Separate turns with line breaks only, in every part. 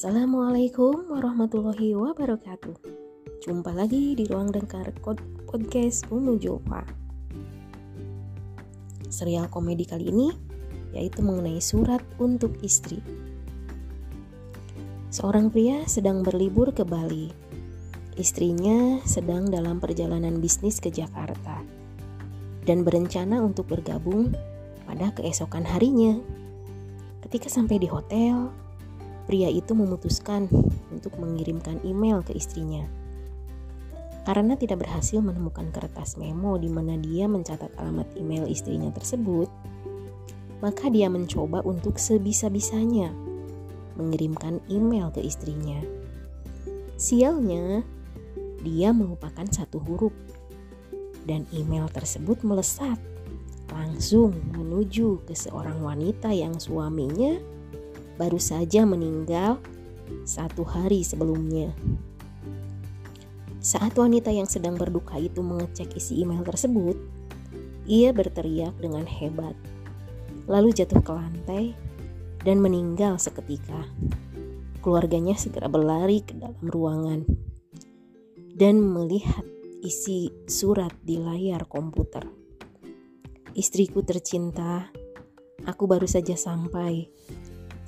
Assalamualaikum warahmatullahi wabarakatuh. Jumpa lagi di ruang dengar podcast Umu Jopa Serial komedi kali ini yaitu mengenai surat untuk istri. Seorang pria sedang berlibur ke Bali. Istrinya sedang dalam perjalanan bisnis ke Jakarta Dan berencana untuk bergabung pada keesokan harinya. Ketika sampai di hotel, pria itu memutuskan untuk mengirimkan email ke istrinya. Karena tidak berhasil menemukan kertas memo di mana dia mencatat alamat email istrinya tersebut, maka dia mencoba untuk sebisa-bisanya mengirimkan email ke istrinya. Sialnya, dia melupakan satu huruf dan email tersebut melesat langsung menuju ke seorang wanita yang suaminya baru saja meninggal satu hari sebelumnya. Saat wanita yang sedang berduka itu mengecek isi email tersebut, ia berteriak dengan hebat, lalu jatuh ke lantai dan meninggal seketika. Keluarganya segera berlari ke dalam ruangan dan melihat isi surat di layar komputer. Istriku tercinta, aku baru saja sampai.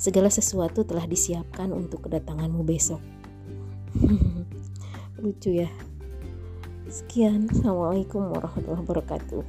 Segala sesuatu telah disiapkan untuk kedatanganmu besok. Lucu ya. Sekian, Assalamualaikum warahmatullahi wabarakatuh.